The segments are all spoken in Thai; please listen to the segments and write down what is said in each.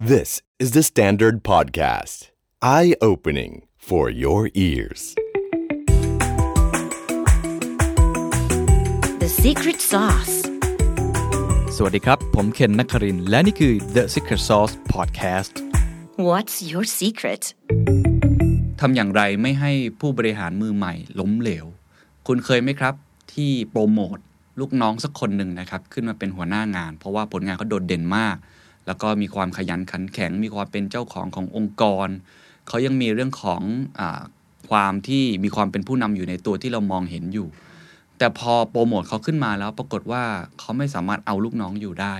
This is the Standard Podcast. Eye opening for your ears. The secret sauce. สวัสดีครับ ผมเคนนักครินทร์และนี่คือ The Secret Sauce Podcast What's your secret? ทำอย่างไรไม่ให้ผู้บริหารมือใหม่ล้มเหลว คุณเคยไหมครับ ที่โปรโมทลูกน้องสักคนหนึ่งนะครับ ขึ้นมาเป็นหัวหน้างาน เพราะว่าผลงานเขาโดดเด่นมาก แล้วก็มีความขยันขันแข็ง มีความเป็นเจ้าของขององค์กร เขายังมีเรื่องของอความที่มีความเป็นผู้นำอยู่ในตัวที่เรามองเห็นอยู่ แต่พอโปรโมทเขาขึ้นมาแล้วปรากฏว่าเขาไม่สามารถเอาลูกน้องอยู่ได้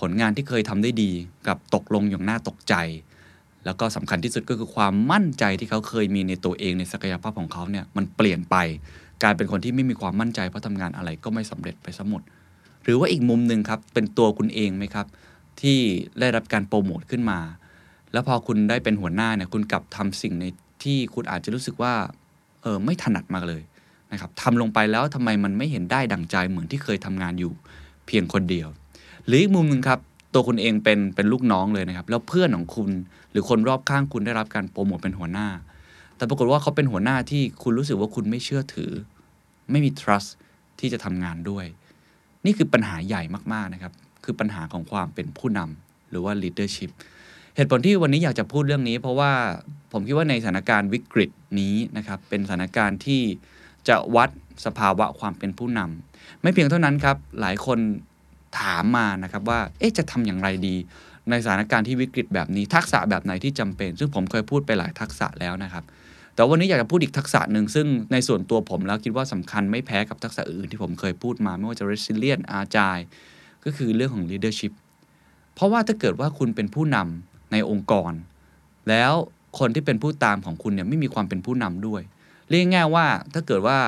ผลงานที่เคยทำได้ดีกับตกลงอย่างน่าตกใจ แล้วก็สำคัญที่สุดก็คือความมั่นใจที่เขาเคยมีในตัวเองในศักยภาพของเขาเนี่ยมันเปลี่ยนไปกลายเป็นคนที่ไม่มีความมั่นใจเพราะทำงานอะไรก็ไม่สำเร็จไปซะหมด หรือว่าอีกมุมหนึ่งครับเป็นตัวคุณเองไหมครับ ที่ได้รับการโปรโมทขึ้นมา แล้วพอคุณได้เป็นหัวหน้าเนี่ยคุณกลับทำสิ่งในที่คุณอาจจะรู้สึกว่าเออไม่ถนัดมากเลยนะครับทำลงไปแล้วทำไมมันไม่เห็นได้ดังใจเหมือนที่เคยทำงานอยู่เพียงคนเดียว หรืออีกมุมหนึ่งครับตัวคุณเองเป็นเป็นลูกน้องเลยนะครับ แล้วเพื่อนของคุณหรือคนรอบข้างคุณได้รับการโปรโมทเป็นหัวหน้า แต่ปรากฏว่าเขาเป็นหัวหน้าที่คุณรู้สึกว่าคุณไม่เชื่อถือ ไม่มี trust ที่จะทำงานด้วย นี่คือปัญหาใหญ่มากๆนะครับ คือปัญหาของความเป็นผู้นำหรือว่า leadership เหตุผลที่วันนี้อยากจะพูดเรื่องนี้ เพราะว่าผมคิดว่าในสถานการณ์วิกฤตนี้นะครับเป็นสถานการณ์ที่จะวัดสภาวะความเป็นผู้นำไม่เพียงเท่านั้นครับ หลายคนถามมานะครับว่าเอ๊ะจะทำอย่างไรดี ในสถานการณ์ที่วิกฤตแบบนี้ ทักษะแบบไหนที่จำเป็น ซึ่งผมเคยพูดไปหลายทักษะแล้วนะครับ แต่วันนี้อยากจะพูดอีกทักษะหนึ่งซึ่งในส่วนตัวผมแล้วคิดว่าสำคัญไม่แพ้กับทักษะอื่นที่ผมเคยพูดมา ไม่ว่าจะ resilient agile ก็คือเรื่องของ leadership เพราะว่าถ้าเกิดว่าคุณเป็นผู้นำในองค์กร แล้วคนที่เป็นผู้ตามของคุณเนี่ยไม่มีความเป็นผู้นำด้วย เรียกง่ายว่าถ้าเกิดว่า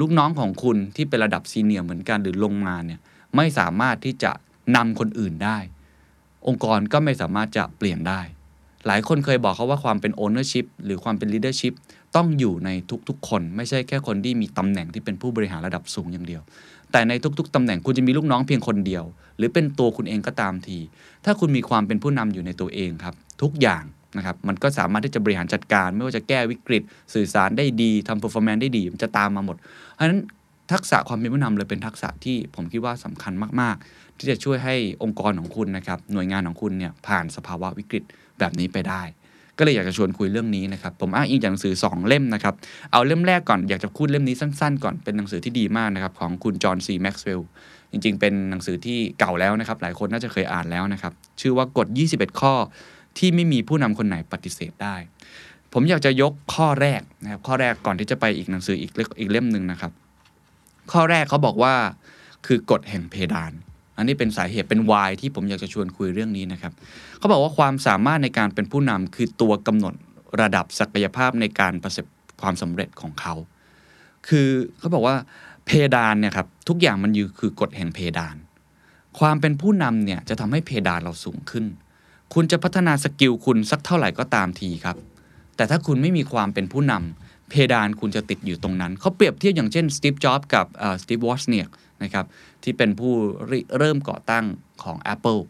ลูกน้องของคุณที่เป็นระดับซีเนียร์เหมือนกันหรือลงมาเนี่ยไม่สามารถที่จะนำคนอื่นได้ องค์กรก็ไม่สามารถจะเปลี่ยนได้ หลายคนเคยบอกเขาว่าความเป็น ownership หรือความเป็น leadership ต้องอยู่ในทุกๆคน ไม่ใช่แค่คนที่มีตำแหน่งที่เป็นผู้บริหารระดับสูงอย่างเดียว แต่ในทุกๆตำแหน่งคุณจะมีลูกน้องเพียงคนเดียว หรือเป็นตัวคุณเองก็ตามที ถ้าคุณมีความเป็นผู้นำอยู่ในตัวเองครับ ทุกอย่างนะครับมันก็สามารถที่จะบริหารจัดการ ไม่ว่าจะแก้วิกฤต สื่อสารได้ดีทำ performance ได้ดี มันจะตามมาหมด เพราะฉะนั้นทักษะความเป็นผู้นำเลยเป็นทักษะที่ผมคิดว่าสำคัญมาก ๆ ที่จะช่วยให้องค์กรของคุณนะครับหน่วยงานของคุณเนี่ยผ่านสภาวะวิกฤตแบบนี้ไปได้ ก็เลยอยากจะชวนคุยเรื่องนี้นะครับ ผมอ้างอิงจากหนังสือ 2 เล่มนะครับ เอาเล่มแรกก่อนอยากจะพูดเล่มนี้สั้นๆ ก่อนเป็นหนังสือที่ดีมากนะครับของคุณจอห์นซีแม็กซ์เวลล์จริงๆ เป็นหนังสือที่เก่าแล้วนะครับ หลายคนน่าจะเคยอ่านแล้วนะครับ ชื่อว่ากฎ 21 ข้อที่ไม่มีผู้นำคนไหนปฏิเสธได้ ผมอยากจะยกข้อแรกนะครับข้อแรกก่อนที่จะไปอีกหนังสืออีกเล่มหนึ่งนะครับ ข้อแรกเขาบอกว่าคือกฎแห่งเพดาน อันนี้เป็นสาเหตุเป็นวายที่ผมอยากจะชวนคุยเรื่องนี้นะครับเขาบอกว่าความสามารถในการเป็นผู้นำคือตัวกำหนดระดับศักยภาพในการประสบความสำเร็จของเขา คือเขาบอกว่าเพดานเนี่ยครับทุกอย่างมันอยู่คือกฎแห่งเพดาน ความเป็นผู้นำเนี่ยจะทำให้เพดานเราสูงขึ้น คุณจะพัฒนาสกิลคุณสักเท่าไหร่ก็ตามทีครับ แต่ถ้าคุณไม่มีความเป็นผู้นเพดานคุณจะติดอยู่ตรงนั้น เขาเปรียบเทียบอย่างเช่นสตีฟ จ็อบส์กับสตีฟ วอซเนียก นะครับที่เป็นผู้เริ่มก่อตั้งของ Apple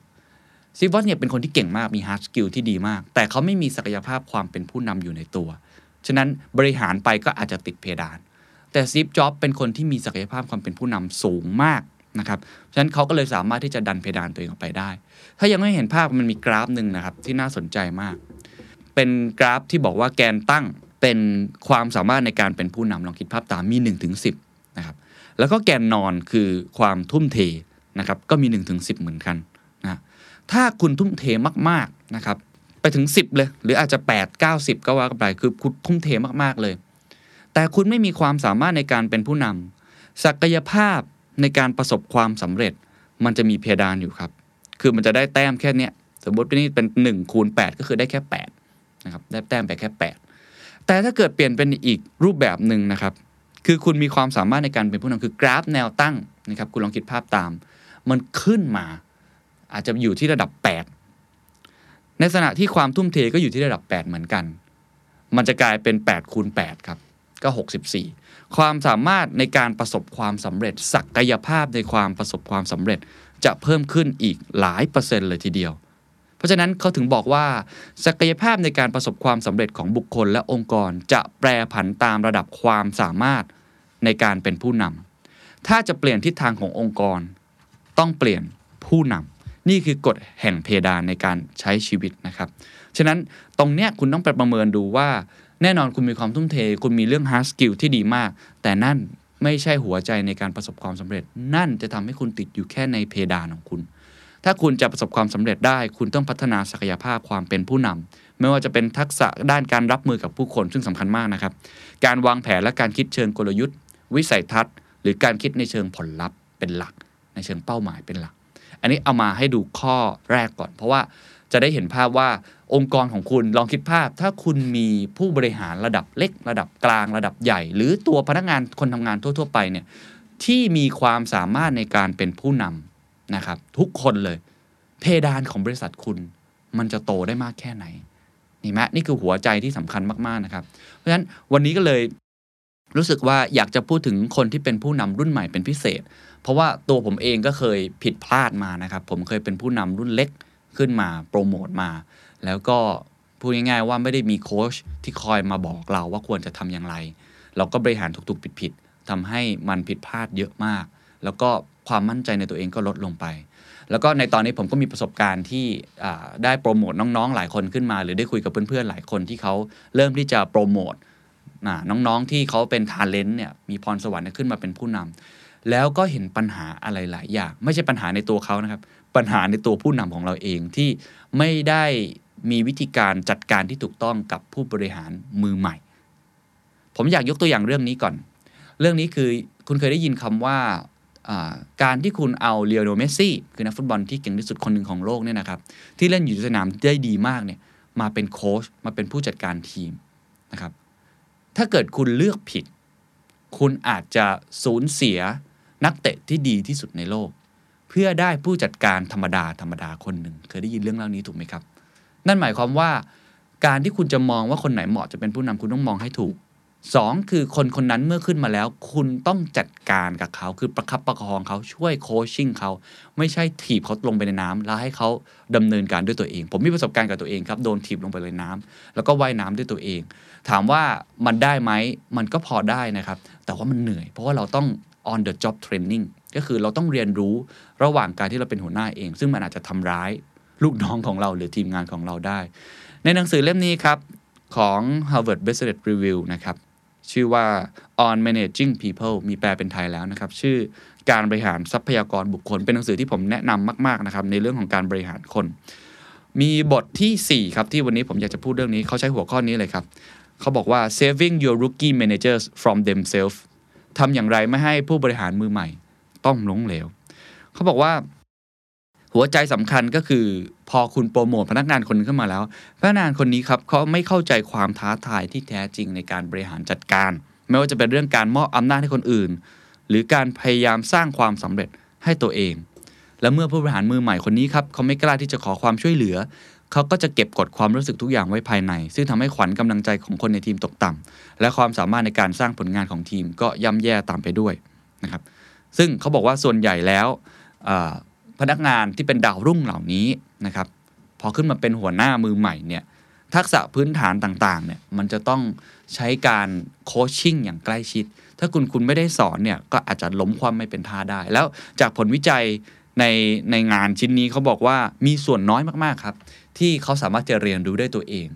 สตีฟวอซเนียกเป็นคนที่เก่งมากมี hard skill ที่ดีมาก แต่เขาไม่มีศักยภาพความเป็นผู้นำอยู่ในตัว ฉะนั้นบริหารไปก็อาจจะติดเพดาน แต่สตีฟจ็อบส์เป็นคนที่มีศักยภาพความเป็นผู้นำสูงมากนะครับ ฉะนั้นเขาก็เลยสามารถที่จะดันเพดานตัวเองออกไปได้ ถ้ายังไม่เห็นภาพมันมีกราฟหนึ่งนะครับที่น่าสนใจมาก เป็นกราฟที่บอกว่าแกนตั้งเป็นความสามารถในการเป็นผู้นำลองคิดภาพตามมี1นถึงสินะครับ แล้วก็แกนนอนคือความทุ่มเทนะครับก็มี1นถึงสิเหมือนกันนะถ้าคุณทุ่มเทมากๆนะครับไปถึง 10 เลย หรืออาจจะ 8 9 10ก็ว่ากันไปคือคุณทุ่มเทมากๆเลย แต่คุณไม่มีความสามารถในการเป็นผู้นำศักยภาพในการประสบความสำเร็จ มันจะมีเพดานอยู่ครับ คือมันจะได้แต้มแค่เนี้ยสมมติว่านี่เป็น1คูณ8ก็คือได้แค่8นะครับได้แต้มไปแค่ 8 แต่ถ้าเกิดเปลี่ยนเป็นอีกรูปแบบหนึ่งนะครับ คือคุณมีความสามารถในการเป็นผู้นำคือกราฟแนวตั้งนะครับคุณลองคิดภาพตาม มันขึ้นมา อาจจะอยู่ที่ระดับ 8 ในขณะที่ความทุ่มเทก็อยู่ที่ระดับ 8 เหมือนกัน มันจะกลายเป็น8คูณ8ครับก็ 64 ความสามารถในการประสบความสำเร็จ ศักยภาพในความประสบความสำเร็จจะเพิ่มขึ้นอีกหลายเปอร์เซ็นต์เลยทีเดียว เพราะฉะนั้นเขาถึงบอกว่า ศักยภาพในการประสบความสำเร็จของบุคคลและองค์กรจะแปรผันตามระดับความสามารถ ในการเป็นผู้นำถ้าจะเปลี่ยนทิศทางขององค์กร ต้องเปลี่ยนผู้นำนี่คือกฎแห่งเพดานในการใช้ชีวิตนะครับ ฉะนั้นตรงเนี้ยคุณต้องไปประเมินดูว่า แน่นอนคุณมีความทุ่มเท คุณมีเรื่อง hard skill ที่ดีมาก แต่นั่นไม่ใช่หัวใจในการประสบความสำเร็จ นั่นจะทำให้คุณติดอยู่แค่ในเพดานของคุณถ้าคุณจะประสบความสำเร็จได้ คุณต้องพัฒนาศักยภาพความเป็นผู้นำไม่ว่าจะเป็นทักษะด้านการรับมือกับผู้คนซึ่งสำคัญมากนะครับ การวางแผนและการคิดเชิงกลยุทธ์ วิสัยทัศน์ หรือการคิดในเชิงผลลัพธ์เป็นหลัก ในเชิงเป้าหมายเป็นหลัก อันนี้เอามาให้ดูข้อแรกก่อน เพราะว่าจะได้เห็นภาพว่าองค์กรของคุณลองคิดภาพ ถ้าคุณมีผู้บริหารระดับเล็ก ระดับกลาง ระดับใหญ่ หรือตัวพนักงานคนทำงานทั่ว ๆ ไปเนี่ยที่มีความสามารถในการเป็นผู้นำนะครับ ทุกคนเลย เพดานของบริษัทคุณ มันจะโตได้มากแค่ไหน นี่ไหมนี่คือหัวใจที่สำคัญมาก ๆ นะครับ เพราะฉะนั้นวันนี้ก็เลย รู้สึกว่าอยากจะพูดถึงคนที่เป็นผู้นำรุ่นใหม่เป็นพิเศษ เพราะว่าตัวผมเองก็เคยผิดพลาดมานะครับ ผมเคยเป็นผู้นำรุ่นเล็กขึ้นมาโปรโมทมา แล้วก็พูดง่ายๆว่าไม่ได้มีโค้ชที่คอยมาบอกเราว่าควรจะทำอย่างไร เราก็บริหารถูกๆผิดๆทำให้มันผิดพลาดเยอะมาก แล้วก็ความมั่นใจในตัวเองก็ลดลงไป แล้วก็ในตอนนี้ผมก็มีประสบการณ์ที่ได้โปรโมทน้องๆ หลายคนขึ้นมา หรือได้คุยกับเพื่อนๆหลายคนที่เขาเริ่มที่จะโปรโมท น้องๆที่เขาเป็นทาเลนต์เนี่ยมีพรสวรรค์ขึ้นมาเป็นผู้นำแล้วก็เห็นปัญหาอะไรหลายอย่าง ไม่ใช่ปัญหาในตัวเขานะครับ ปัญหาในตัวผู้นำของเราเองที่ไม่ได้มีวิธีการจัดการที่ถูกต้องกับผู้บริหารมือใหม่ ผมอยากยกตัวอย่างเรื่องนี้ก่อน เรื่องนี้คือคุณเคยได้ยินคำว่าอ่าการที่คุณเอาเลียโนเมสซี่คือนักฟุตบอลที่เก่งที่สุดคนหนึ่งของโลกเนี่ยนะครับ ที่เล่นอยู่ในสนามได้ดีมากเนี่ยมาเป็นโค้ชมาเป็นผู้จัดการทีมนะครับ ถ้าเกิดคุณเลือกผิด คุณอาจจะสูญเสียนักเตะที่ดีที่สุดในโลก เพื่อได้ผู้จัดการธรรมดาธรรมดาคนหนึ่งเคยได้ยินเรื่องเล่านี้ถูกไหมครับ นั่นหมายความว่า การที่คุณจะมองว่าคนไหนเหมาะจะเป็นผู้นำคุณต้องมองให้ถูกสองคือคนคนนั้นเมื่อขึ้นมาแล้ว คุณต้องจัดการกับเขาคือประคับประคองเขาช่วยโคชชิ่งเขาไม่ใช่ถีบเขาลงไปในน้ำแล้วให้เขาดำเนินการด้วยตัวเอง ผมมีประสบการณ์กับตัวเองครับโดนถีบลงไปในน้ำแล้วก็ว่ายน้ำด้วยตัวเอง ถามว่ามันได้ไหมมันก็พอได้นะครับ แต่ว่ามันเหนื่อย เพราะว่าเราต้อง on the job training ก็คือเราต้องเรียนรู้ระหว่างการที่เราเป็นหัวหน้าเอง ซึ่งมันอาจจะทำร้ายลูกน้องของเราหรือทีมงานของเราได้ ในหนังสือเล่มนี้ครับ ของ Harvard Business Review นะครับ ชื่อว่า on managing people มีแปลเป็นไทยแล้วนะครับ ชื่อการบริหารทรัพยากรบุคคล เป็นหนังสือที่ผมแนะนำมาก ๆ นะครับ ในเรื่องของการบริหารคน มีบทที่ 4 ครับ ที่วันนี้ผมอยากจะพูดเรื่องนี้เขาใช้หัวข้อนี้เลยครับ เขาบอกว่า saving your rookie managers from themselves ทำอย่างไรไม่ให้ผู้บริหารมือใหม่ ต้องล้มเหลว เขาบอกว่า หัวใจสำคัญก็คือ พอคุณโปรโมทพนักงานคนนึงขึ้นมาแล้ว พนักงานคนนี้ครับเขาไม่เข้าใจความท้าทายที่แท้จริงในการบริหารจัดการ ไม่ว่าจะเป็นเรื่องการมอบอำนาจให้คนอื่น หรือการพยายามสร้างความสำเร็จให้ตัวเองและเมื่อผู้บริหารมือใหม่คนนี้ครับเขาไม่กล้าที่จะขอความช่วยเหลือ เขาก็จะเก็บกดความรู้สึกทุกอย่างไว้ภายใน ซึ่งทำให้ขวัญกำลังใจของคนในทีมตกต่ำและความสามารถในการสร้างผลงานของทีมก็ย่ำแย่ตามไปด้วยนะครับ ซึ่งเขาบอกว่าส่วนใหญ่แล้วพนักงานที่เป็นดาวรุ่งเหล่านี้นะครับ พอขึ้นมาเป็นหัวหน้ามือใหม่เนี่ยทักษะพื้นฐานต่างๆเนี่ยมันจะต้องใช้การโคชชิ่งอย่างใกล้ชิด ถ้าคุณคุณไม่ได้สอนเนี่ยก็อาจจะล้มความไม่เป็นท่าได้ แล้วจากผลวิจัยในในงานชิ้นนี้เขาบอกว่ามีส่วนน้อยมากๆครับ ที่เขาสามารถจะเรียนรู้ได้ตัวเอง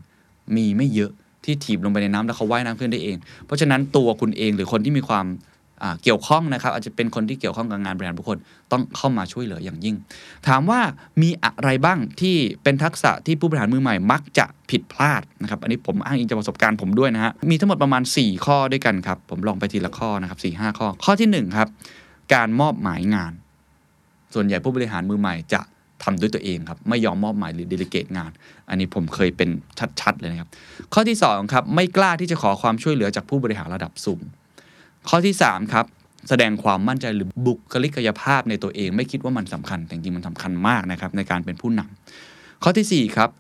มีไม่เยอะที่ถีบลงไปในน้ำแล้วเขาว่ายน้ำขึ้นได้เอง เพราะฉะนั้นตัวคุณเองหรือคนที่มีความเกี่ยวข้องนะครับ อาจจะเป็นคนที่เกี่ยวข้องกับงานบริหารบุคคลต้องเข้ามาช่วยเหลืออย่างยิ่ง ถามว่ามีอะไรบ้างที่เป็นทักษะที่ผู้บริหารมือใหม่มักจะผิดพลาดนะครับ อันนี้ผมอ้างอิงจากประสบการณ์ผมด้วยนะฮะมีทั้งหมดประมาณ 4 ข้อด้วยกันครับ ผมลองไปทีละข้อนะครับ4 5ข้อ ข้อที่1ครับการมอบหมายงาน ส่วนใหญ่ผู้บริหารมือใหม่จะ ทำด้วยตัวเองครับ ไม่ยอมมอบหมายหรือเดลิเกตงาน อันนี้ผมเคยเป็นชัดๆเลยนะครับ ข้อที่2ครับไม่กล้าที่จะขอความช่วยเหลือจากผู้บริหารระดับสูง ข้อที่3ครับแสดงความมั่นใจหรือบุคลิกภาพในตัวเอง ไม่คิดว่ามันสำคัญ แต่จริงมันสำคัญมากนะครับในการเป็นผู้นำข้อที่4ครับ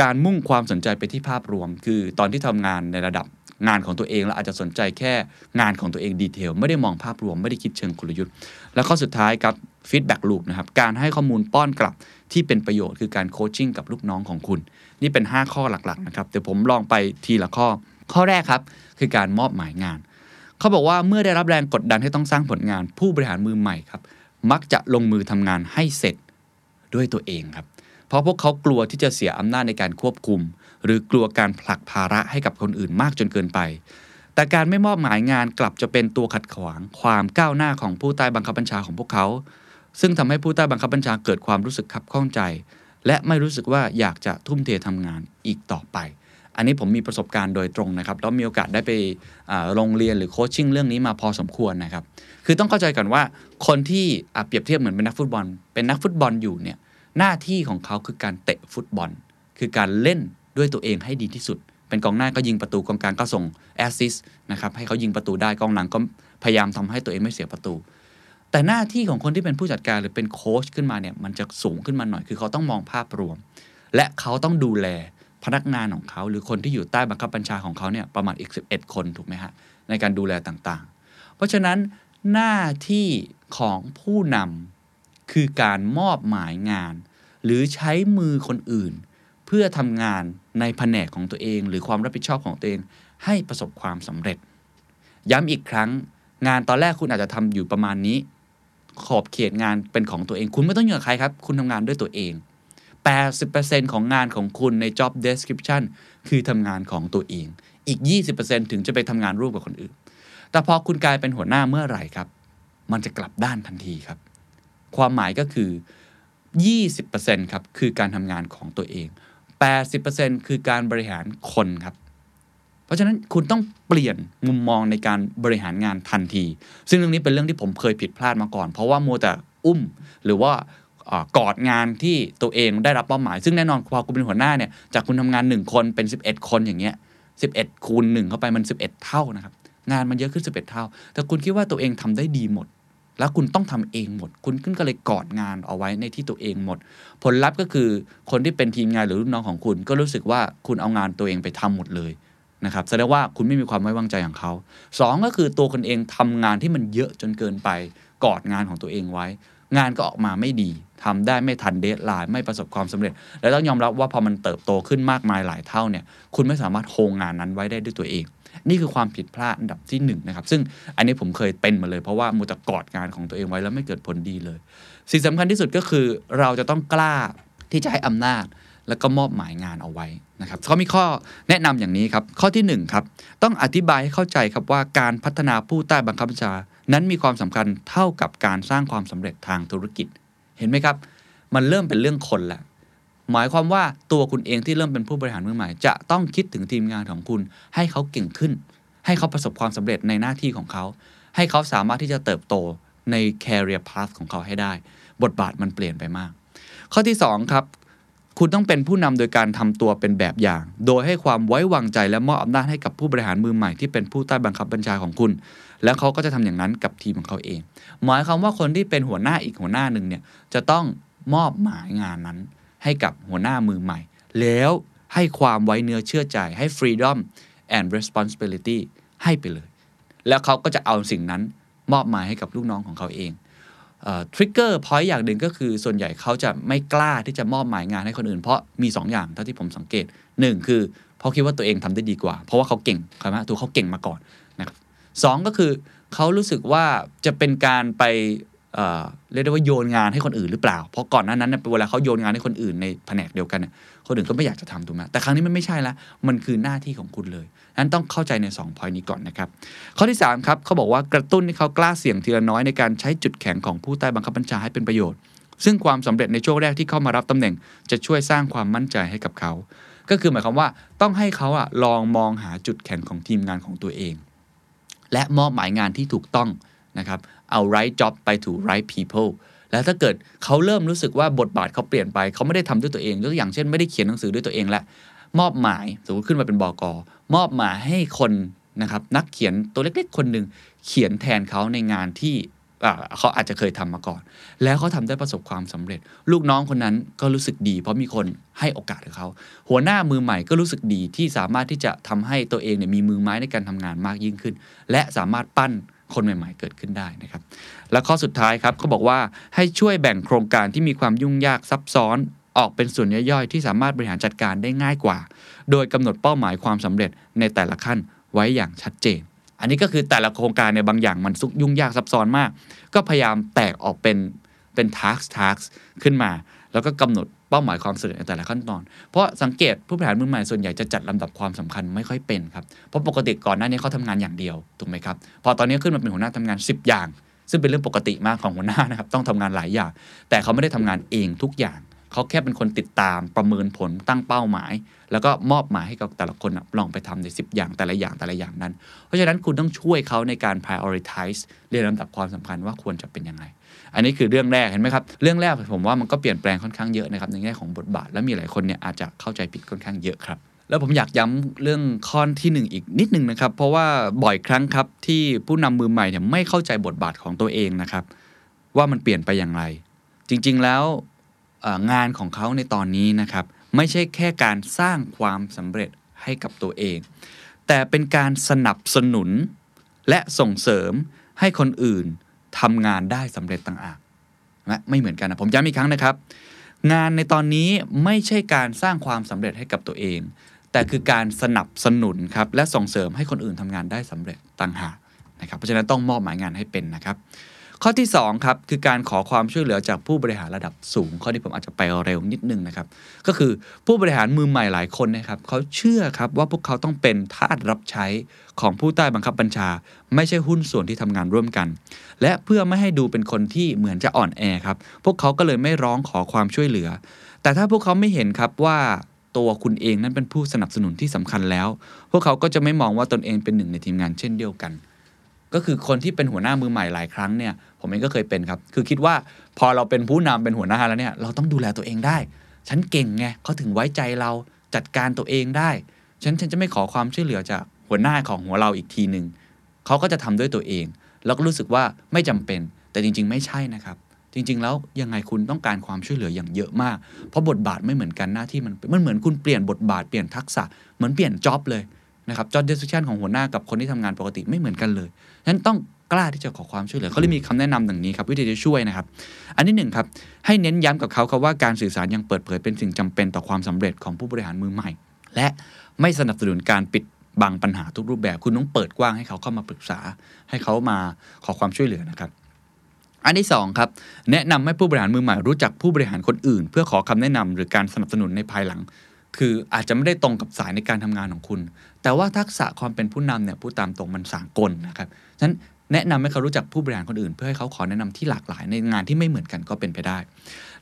การมุ่งความสนใจไปที่ภาพรวม คือตอนที่ทำงานในระดับงานของตัวเองแล้วอาจจะสนใจแค่งานของตัวเอง detail ไม่ได้มองภาพรวมไม่ได้คิดเชิงกลยุทธ์ แล้วข้อสุดท้ายครับ feedback loop นะครับ การให้ข้อมูลป้อนกลับที่เป็นประโยชน์คือการ coaching กับลูกน้องของคุณ นี่เป็น 5 ข้อหลักๆนะครับ เดี๋ยวผมลองไปทีละข้อ ข้อแรกครับคือการมอบหมายงาน เขาบอกว่าเมื่อได้รับแรงกดดันให้ต้องสร้างผลงาน ผู้บริหารมือใหม่ครับมักจะลงมือทำงานให้เสร็จด้วยตัวเองครับ เพราะพวกเขากลัวที่จะเสียอำนาจในการควบคุม หรือกลัวการผลักภาระให้กับคนอื่นมากจนเกินไป แต่การไม่มอบหมายงานกลับจะเป็นตัวขัดขวาง ความก้าวหน้าของผู้ใต้บังคับบัญชาของพวกเขา ซึ่งทำให้ผู้ใต้บังคับบัญชาเกิดความรู้สึกขับข้องใจ และไม่รู้สึกว่าอยากจะทุ่มเททำงานอีกต่อไป อันนี้ผมมีประสบการณ์โดยตรงนะครับแล้วมีโอกาสได้ไปโรงเรียนหรือโคชชิ่งเรื่องนี้มาพอสมควรนะครับ คือต้องเข้าใจก่อนว่าคนที่เปรียบเทียบเหมือนเป็นนักฟุตบอล เป็นนักฟุตบอลอยู่เนี่ยหน้าที่ของเขาคือการเตะฟุตบอล คือการเล่นด้วยตัวเองให้ดีที่สุด เป็นกองหน้าก็ยิงประตูกองกลางก็ส่งแอสซิสต์นะครับให้เขายิงประตูได้กองหลังก็พยายามทำให้ตัวเองไม่เสียประตู แต่หน้าที่ของคนที่เป็นผู้จัดการหรือเป็นโค้ชขึ้นมาเนี่ยมันจะสูงขึ้นมาหน่อยคือเขาต้องมองภาพรวม และเขาต้องดูแลพนักงานของเขา หรือคนที่อยู่ใต้บังคับบัญชาของเขาเนี่ยประมาณอีก 11 คนถูกไหมฮะในการดูแลต่างๆ เพราะฉะนั้นหน้าที่ของผู้นำคือการมอบหมายงาน หรือใช้มือคนอื่น เพื่อทำงานในแผนกของตัวเอง หรือความรับผิดชอบของตัวเอง ให้ประสบความสำเร็จ ย้ำอีกครั้ง งานตอนแรกคุณอาจจะทำอยู่ประมาณนี้ ขอบเขตงานเป็นของตัวเอง คุณไม่ต้องอยู่กับใครครับ คุณทำงานด้วยตัวเอง 80%ของงานของคุณใน job description คือทำงานของตัวเอง อีก 20%ถึงจะไปทำงานร่วมกับคนอื่น แต่พอคุณกลายเป็นหัวหน้าเมื่อไหร่ครับ มันจะกลับด้านทันทีครับ ความหมายก็คือ 20%ครับ คือการทำงานของตัวเอง 80%คือการบริหารคนครับ เพราะฉะนั้นคุณต้องเปลี่ยนมุมมองในการบริหารงานทันที ซึ่งเรื่องนี้เป็นเรื่องที่ผมเคยผิดพลาดมาก่อน เพราะว่ามัวแต่อุ้มหรือว่ากอดงานที่ตัวเองได้รับเป้าหมาย ซึ่งแน่นอนพอคุณเป็นหัวหน้าเนี่ยจากคุณทำงาน 1 คนเป็น 11 คนอย่างเงี้ย11 คูณ1เข้าไปมัน 11 เท่านะครับงานมันเยอะขึ้น 11 เท่า แต่คุณคิดว่าตัวเองทำได้ดีหมด แล้วคุณต้องทำเองหมด คุณขึ้นก็เลยกอดงานเอาไว้ในที่ตัวเองหมด ผลลัพธ์ก็คือคนที่เป็นทีมงานหรือลูกน้องของคุณ ก็รู้สึกว่าคุณเอางานตัวเองไปทำหมดเลย นะครับแสดงว่าคุณไม่มีความไว้วางใจของเขาสองก็คือตัวคนเองทำงานที่มันเยอะจนเกินไปกอดงานของตัวเองไว้ งานก็ออกมาไม่ดีทำได้ไม่ทัน deadline ไม่ประสบความสำเร็จ และต้องยอมรับว่าพอมันเติบโตขึ้นมากมายหลายเท่าเนี่ยคุณไม่สามารถโฮงงานนั้นไว้ได้ด้วยตัวเอง นี่คือความผิดพลาดอันดับที่1นงนะครับซึ่งอันนี้ผมเคยเป็นมาเลย เพราะว่ามูแต่กอดงานของตัวเองไว้แล้วไม่เกิดผลดีเลย สิ่งสำคัญที่สุดก็คือเราจะต้องกล้าที่จะให้อำนาจ แล้วก็มอบหมายงานเอาไว้นะครับเขามีข้อแนะนำอย่างนี้ครับ ข้อที่1ครับต้องอธิบายให้เข้าใจครับว่าการพัฒนาผู้ใต้บังคับบัญชา นั้นมีความสำคัญเท่ากับการสร้างความสำเร็จทางธุรกิจ เห็นไหมครับ มันเริ่มเป็นเรื่องคนแล้วหมายความว่าตัวคุณเองที่เริ่มเป็นผู้บริหารมือใหม่ จะต้องคิดถึงทีมงานของคุณ ให้เขาเก่งขึ้น ให้เขาประสบความสำเร็จในหน้าที่ของเขา ให้เขาสามารถที่จะเติบโตใน career path ของเขาให้ได้ บทบาทมันเปลี่ยนไปมาก ข้อที่2ครับ คุณต้องเป็นผู้นำโดยการทำตัวเป็นแบบอย่าง โดยให้ความไว้วางใจและมอบอำนาจให้กับผู้บริหารมือใหม่ที่เป็นผู้ใต้บังคับบัญชาของคุณ แล้วเขาก็จะทำอย่างนั้นกับทีมของเขาเอง หมายความว่าคนที่เป็นหัวหน้าอีกหัวหน้าหนึ่งเนี่ยจะต้องมอบหมายงานนั้น ให้กับหัวหน้ามือใหม่ แล้วให้ความไว้เนื้อเชื่อใจให้ freedom and responsibility ให้ไปเลย แล้วเขาก็จะเอาสิ่งนั้นมอบหมายให้กับลูกน้องของเขาเอง ทริกเกอร์พอยต์อย่างหนึ่งก็คือส่วนใหญ่เขาจะไม่กล้าที่จะมอบหมายงานให้คนอื่น เพราะมี 2 อย่างเท่าที่ผมสังเกต 1 คือเพราะคิดว่าตัวเองทำได้ดีกว่า เพราะว่าเขาเก่งครับตัวเขาเก่งมาก่อนนะครับสองก็คือเขารู้สึกว่าจะเป็นการไปเเรียกได้ว่าโยนงานให้คนอื่นหรือเปล่า เพราะก่อนหน้านั้นเนี่ยเวลาเขาโยนงานให้คนอื่นในแผนกเดียวกันเน คนอื่นก็ไม่อยากจะทำถูกไหมแต่ครั้งนี้มันไม่ใช่ละมันคือหน้าที่ของคุณเลยนั้นต้องเข้าใจใน2 point นี้ก่อนนะครับ ข้อที่ 3 ครับเขาบอกว่ากระตุ้นให้เขากล้าเสี่ยงทีละน้อยในการใช้จุดแข็งของผู้ใต้บังคับบัญชาให้เป็นประโยชน์ ซึ่งความสำเร็จในช่วงแรกที่เข้ามารับตำแหน่ง จะช่วยสร้างความมั่นใจให้กับเขา ก็คือหมายความว่าต้องให้เขาอะลองมองหาจุดแข็งของทีมงานของตัวเอง และมอบหมายงานที่ถูกต้องนะครับเอา right job ไปถู right people แล้วถ้าเกิดเขาเริ่มรู้สึกว่าบทบาทเขาเปลี่ยนไปเขาไม่ได้ทำด้วยตัวเองยกตัวอย่างเช่นไม่ได้เขียนหนังสือด้วยตัวเองและมอบหมายสมมติขึ้นมาเป็นบอกอมอบหมายให้คนนะครับนักเขียนตัวเล็กๆ คนหนึ่งเขียนแทนเขาในงานที่เขาอาจจะเคยทำมาก่อน แล้วเขาทำได้ประสบความสำเร็จ ลูกน้องคนนั้นก็รู้สึกดี เพราะมีคนให้โอกาสกับเขา หัวหน้ามือใหม่ก็รู้สึกดีที่สามารถที่จะทำให้ตัวเองเนี่ยมีมือไม้ในการทำงานมากยิ่งขึ้น และสามารถปั้น คนใหม่ๆ เกิดขึ้นได้นะครับ และข้อสุดท้ายครับเขาบอกว่าให้ช่วยแบ่งโครงการที่มีความยุ่งยากซับซ้อนออกเป็นส่วนย่อยๆ ที่สามารถบริหารจัดการได้ง่ายกว่า โดยกำหนดเป้าหมายความสำเร็จในแต่ละขั้นไว้อย่างชัดเจน อันนี้ก็คือแต่ละโครงการในบางอย่างมันซุกยุ่งยากซับซ้อนมาก ก็พยายามแตกออกเป็นเป็น task task ขึ้นมา แล้วก็กำหนด เป้าหมายความสำเร็จในแต่ละขั้นตอน เพราะสังเกตผู้บริหารมือใหม่ส่วนใหญ่จะจัดลำดับความสำคัญไม่ค่อยเป็นครับ เพราะปกติก่อนหน้านี้เขาทำงานอย่างเดียวถูกไหมครับ พอตอนนี้ขึ้นมาเป็นหัวหน้าทำงาน 10 อย่าง ซึ่งเป็นเรื่องปกติมากของหัวหน้านะครับต้องทำงานหลายอย่าง แต่เขาไม่ได้ทำงานเองทุกอย่างเขาแค่เป็นคนติดตามประเมินผลตั้งเป้าหมาย แล้วก็มอบหมายให้กับแต่ละคนลองไปทำใน 10 อย่างแต่ละอย่างแต่ละอย่างนั้น เพราะฉะนั้นคุณต้องช่วยเขาในการ prioritize เรียงลำดับความสำคัญว่าควรจะเป็นยังไง อันนี้คือเรื่องแรกเห็นไหมครับ เรื่องแรกผมว่ามันก็เปลี่ยนแปลงค่อนข้างเยอะนะครับในแง่ของบทบาท และมีหลายคนเนี่ยอาจจะเข้าใจผิดค่อนข้างเยอะครับแล้วผมอยากย้ำเรื่องข้อที่หนึ่งอีกนิดนึงนะครับ เพราะว่าบ่อยครั้งครับที่ผู้นำมือใหม่เนี่ยไม่เข้าใจบทบาทของตัวเองนะครับ ว่ามันเปลี่ยนไปอย่างไร จริงๆแล้วงานของเขาในตอนนี้นะครับ ไม่ใช่แค่การสร้างความสำเร็จให้กับตัวเอง แต่เป็นการสนับสนุนและส่งเสริมให้คนอื่น ทำงานได้สำเร็จต่างหากนะไม่เหมือนกันนะผมย้ำอีกครั้งนะครับ งานในตอนนี้ไม่ใช่การสร้างความสำเร็จให้กับตัวเอง แต่คือการสนับสนุนครับและส่งเสริมให้คนอื่นทำงานได้สำเร็จต่างหากนะครับเพราะฉะนั้นต้องมอบหมายงานให้เป็นนะครับ ข้อที่2ครับคือการขอความช่วยเหลือจากผู้บริหารระดับสูง ข้อนี้ผมอาจจะไปเร็วนิดนึงนะครับ ก็คือผู้บริหารมือใหม่หลายคนนะครับเขาเชื่อครับว่าพวกเขาต้องเป็นทาสรับใช้ของผู้ใต้บังคับบัญชา ไม่ใช่หุ้นส่วนที่ทำงานร่วมกัน และเพื่อไม่ให้ดูเป็นคนที่เหมือนจะอ่อนแอครับ พวกเขาก็เลยไม่ร้องขอความช่วยเหลือ แต่ถ้าพวกเขาไม่เห็นครับว่าตัวคุณเองนั้นเป็นผู้สนับสนุนที่สำคัญแล้ว พวกเขาก็จะไม่มองว่าตนเองเป็นหนึ่งในทีมงานเช่นเดียวกัน ก็คือคนที่เป็นหัวหน้ามือใหม่หลายครั้งเนี่ยผมเองก็เคยเป็นครับ คือคิดว่าพอเราเป็นผู้นำเป็นหัวหน้าแล้วเนี่ยเราต้องดูแลตัวเองได้ ฉันเก่งไงเขาถึงไว้ใจเราจัดการตัวเองได้ ฉันฉันจะไม่ขอความช่วยเหลือจากหัวหน้าของหัวเราอีกทีหนึ่งเขาก็จะทำด้วยตัวเอง แล้วก็รู้สึกว่าไม่จำเป็น แต่จริง ๆ ไม่ใช่นะครับ จริง ๆ แล้วยังไงคุณต้องการความช่วยเหลืออย่างเยอะมาก เพราะบทบาทไม่เหมือนกันหน้าที่มันมันเหมือนคุณเปลี่ยนบทบาทเปลี่ยนทักษะเหมือนเปลี่ยนจ็อบเลยนะครับ job description ของหัวหน้ากับคนที่ทำงานปกติไม่เหมือนกันเลย นั้นต้องกล้าที่จะขอความช่วยเหลือเขาเลยมีคำแนะนำดังนี้ครับวิธีจะช่วยนะครับ อันที่หนึ่งครับให้เน้นย้ำกับเขาครับว่าการสื่อสารยังเปิดเผยเป็นสิ่งจำเป็นต่อความสำเร็จของผู้บริหารมือใหม่ และไม่สนับสนุนการปิดบังปัญหาทุกรูปแบบคุณต้องเปิดกว้างให้เขาเข้ามาปรึกษา ให้เขามาขอความช่วยเหลือนะครับอันที่สองครับแนะนำให้ผู้บริหารมือใหม่รู้จักผู้บริหารคนอื่น เพื่อขอคำแนะนำหรือการสนับสนุนในภายหลัง คืออาจจะไม่ได้ตรงกับสายในการทำงานของคุณ แต่ว่าทักษะความเป็นผู้นำเนี่ยผู้ตามตรงมันสากลนะครับ ฉะนั้นแนะนำให้เขารู้จักผู้บริหารคนอื่น เพื่อให้เขาขอแนะนำที่หลากหลายในงานที่ไม่เหมือนกันก็เป็นไปได้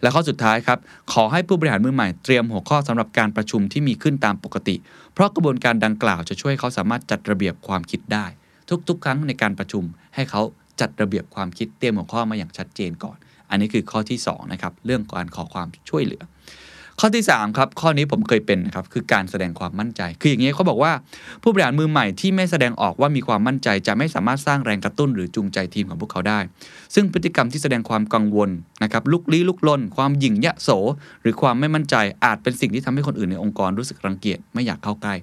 และข้อสุดท้ายครับ ขอให้ผู้บริหารมือใหม่เตรียมหัวข้อสำหรับการประชุมที่มีขึ้นตามปกติ เพราะกระบวนการดังกล่าวจะช่วยเขาสามารถจัดระเบียบความคิดได้ ทุกๆ ครั้งในการประชุม ให้เขาจัดระเบียบความคิดเตรียมหัวข้อมาอย่างชัดเจนก่อน อันนี้คือข้อที่2นะครับเรื่องการขอความช่วยเหลือ ข้อที่3ครับข้อนี้ผมเคยเป็นนะครับคือการแสดงความมั่นใจ คืออย่างนี้เขาบอกว่าผู้บริหารมือใหม่ที่ไม่แสดงออกว่ามีความมั่นใจ จะไม่สามารถสร้างแรงกระตุ้นหรือจูงใจทีมของพวกเขาได้ ซึ่งพฤติกรรมที่แสดงความกังวลนะครับลุกลี้ลุกลน ความหยิ่งยะโส หรือความไม่มั่นใจอาจเป็นสิ่งที่ทำให้คนอื่นในองค์กรรู้สึกรังเกียจไม่อยากเข้าใกล้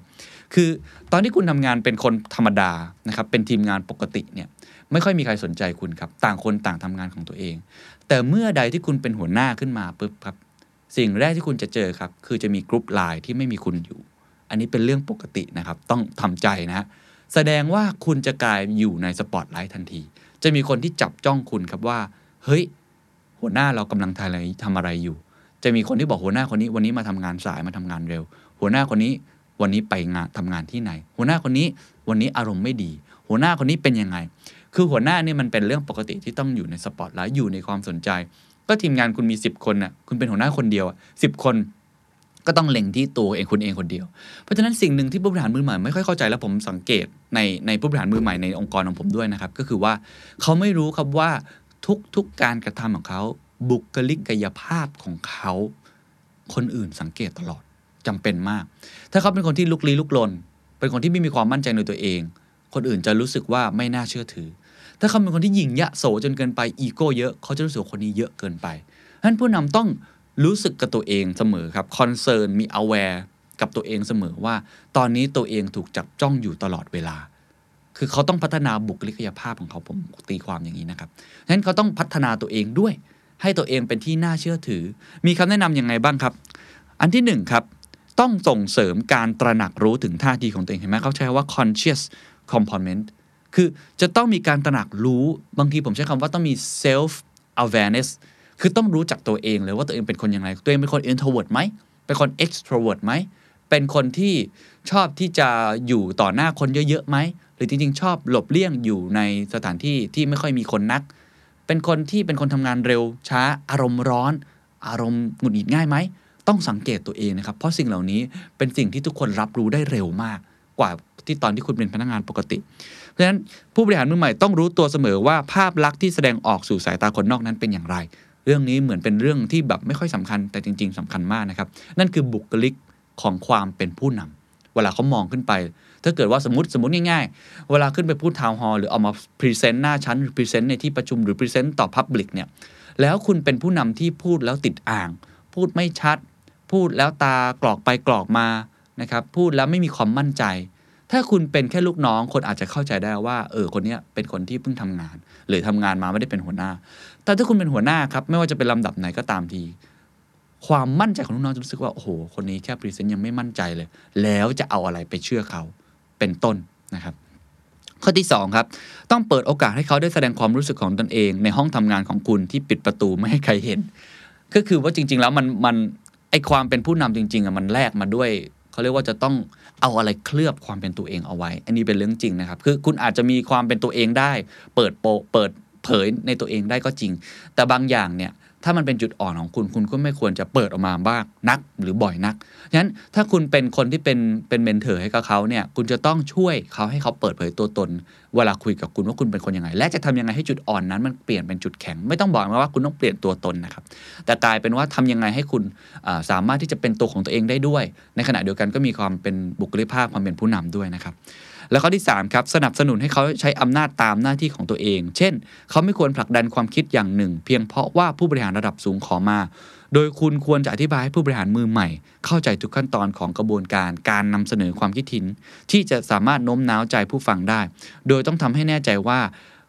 คือตอนที่คุณทำงานเป็นคนธรรมดานะครับเป็นทีมงานปกติเนี่ยไม่ค่อยมีใครสนใจคุณครับต่างคนต่างทำงานของตัวเอง แต่เมื่อใดที่คุณเป็นหัวหน้าขึ้นมาปุ๊บครับ สิ่งแรกที่คุณจะเจอครับ คือจะมี group Line ที่ไม่มีคุณอยู่ อันนี้เป็นเรื่องปกตินะครับ ต้องทำใจนะฮะแสดงว่าคุณจะกลายอยู่ในสปอตไลท์ทันที จะมีคนที่จับจ้องคุณครับว่า เฮ้ย หัวหน้าเรากำลังทำอะไรทำอะไรอยู่ จะมีคนที่บอกหัวหน้าคนนี้วันนี้มาทำงานสายมาทำงานเร็ว หัวหน้าคนนี้วันนี้ไปงานทำงานที่ไหน หัวหน้าคนนี้วันนี้อารมณ์ไม่ดี หัวหน้าคนนี้เป็นยังไง คือหัวหน้านี่มันเป็นเรื่องปกติที่ต้องอยู่ในสปอตไลท์อยู่ในความสนใจ ก็ทีมงานคุณมี 10 คนน่ะคุณเป็นหัวหน้าคนเดียวสิบคน ก็ต้องเล็งที่ตัวเองคุณเองคนเดียว เพราะฉะนั้นสิ่งหนึ่งที่ผู้บริหารมือใหม่ไม่ค่อยเข้าใจและผมสังเกตในในผู้บริหารมือใหม่ในองค์กรของผมด้วยนะครับ ก็คือว่าเขาไม่รู้ครับว่าทุกทุกการกระทำของเขาบุคลิกกายภาพของเขาคนอื่นสังเกตตลอดจำเป็นมาก ถ้าเขาเป็นคนที่ลุกลี้ลุกลน เป็นคนที่ไม่มีความมั่นใจในตัวเอง คนอื่นจะรู้สึกว่าไม่น่าเชื่อถือ ถ้าเขาเป็นคนที่หยิ่งยะโสจนเกินไปอีโก้เยอะเขาจะรู้สึกคนนี้เยอะเกินไปฉะนั้นผู้นำต้องรู้สึกกับตัวเองเสมอครับคอนเซิร์นมี aware กับตัวเองเสมอว่า ตอนนี้ตัวเองถูกจับจ้องอยู่ตลอดเวลา คือเขาต้องพัฒนาบุคลิกภาพของเขาผมตีความอย่างนี้นะครับฉะนั้นเขาต้องพัฒนาตัวเองด้วย ให้ตัวเองเป็นที่น่าเชื่อถือ มีคำแนะนำยังไงบ้างครับ อันที่หนึ่งครับต้องส่งเสริมการตระหนักรู้ถึงท่าทีของตัวเองเห็นไหมเขาใช้ว่า conscious component คือจะต้องมีการตระหนักรู้บางทีผมใช้คำว่าต้องมี self awareness คือต้องรู้จักตัวเองเลยว่าตัวเองเป็นคนยังไง ตัวเองเป็นคน introvert ไหมเป็นคน extrovert ไหมเป็นคนที่ชอบที่จะอยู่ต่อหน้าคนเยอะๆไหมหรือจริงๆ ชอบหลบเลี่ยงอยู่ในสถานที่ที่ไม่ค่อยมีคนนัก เป็นคนที่เป็นคนทำงานเร็วช้าอารมณ์ร้อน อารมณ์หงุดหงิดง่ายไหมต้องสังเกตตัวเองนะครับ เพราะสิ่งเหล่านี้เป็นสิ่งที่ทุกคนรับรู้ได้เร็วมากกว่าที่ตอนที่คุณเป็นพนักงานปกติ เพราะฉะนั้นผู้บริหารมือใหม่ต้องรู้ตัวเสมอว่าภาพลักษณ์ที่แสดงออกสู่สายตาคนนอกนั้นเป็นอย่างไร เรื่องนี้เหมือนเป็นเรื่องที่แบบไม่ค่อยสำคัญแต่จริง ๆสำคัญมากนะครับ นั่นคือบุคลิกของความเป็นผู้นำเวลาเขามองขึ้นไป ถ้าเกิดว่าสมมติสมมติง่ายๆ เวลาขึ้นไปพูด town hall หรือออกมา present หน้าชั้นหรือ present ในที่ประชุมหรือ present ต่อ public เนี่ยแล้วคุณเป็นผู้นำที่พูดแล้วติดอ่าง พูดไม่ชัด พูดแล้วตากลอกไปกลอกมานะครับพูดแล้วไม่มีความมั่นใจ ถ้าคุณเป็นแค่ลูกน้องคนอาจจะเข้าใจได้ว่า เออคนนี้เป็นคนที่เพิ่งทำงาน หรือทำงานมาไม่ได้เป็นหัวหน้า แต่ถ้าคุณเป็นหัวหน้าครับ ไม่ว่าจะเป็นลำดับไหนก็ตามที ความมั่นใจของลูกน้องจะรู้สึกว่า โอ้โห คนนี้แค่พรีเซนต์ยังไม่มั่นใจเลย แล้วจะเอาอะไรไปเชื่อเขาเป็นต้นนะครับ ข้อที่2ครับต้องเปิดโอกาสให้เขาได้แสดงความรู้สึกของตนเอง ในห้องทำงานของคุณที่ปิดประตูไม่ให้ใครเห็น ก็คือว่าจริง ๆ แล้วมันมันไอความเป็นผู้นำจริงๆอะมันแลกมาด้วยเขาเรียกว่าจะต้อง เอาอะไรเคลือบความเป็นตัวเองเอาไว้ อันนี้เป็นเรื่องจริงนะครับ คือคุณอาจจะมีความเป็นตัวเองได้ เปิดโปเปิดเผยในตัวเองได้ก็จริง แต่บางอย่างเนี่ย ถ้ามันเป็นจุดอ่อนของคุณคุณก็ไม่ควรจะเปิดออกมาบ้างนักหรือบ่อยนักฉะนั้นถ้าคุณเป็นคนที่เป็นเป็นเมนเทอร์ให้กับเขาเนี่ยคุณจะต้องช่วยเขาให้เขาเปิดเผยตัวตน เวลาคุยกับคุณว่าคุณเป็นคนยังไง และจะทำยังไงให้จุดอ่อนนั้น มันเปลี่ยนเป็นจุดแข็ง ไม่ต้องบอกนะว่าคุณต้องเปลี่ยนตัวตนนะครับแต่กลายเป็นว่าทำยังไงให้คุณสามารถที่จะเป็นตัวของตัวเองได้ด้วย ในขณะเดียวกันก็มีความเป็นบุคลิกภาพความเป็นผู้นำด้วยนะครับ แล้วข้อที่3ครับสนับสนุนให้เขาใช้อำนาจตามหน้าที่ของตัวเอง เช่น เขาไม่ควรผลักดันความคิดอย่างหนึ่ง เพียงเพราะว่าผู้บริหารระดับสูงขอมา โดยคุณควรจะอธิบายให้ผู้บริหารมือใหม่ เข้าใจทุกขั้นตอนของกระบวนการการนำเสนอความคิดเห็นที่จะสามารถโน้มน้าวใจผู้ฟังได้ โดยต้องทำให้แน่ใจว่า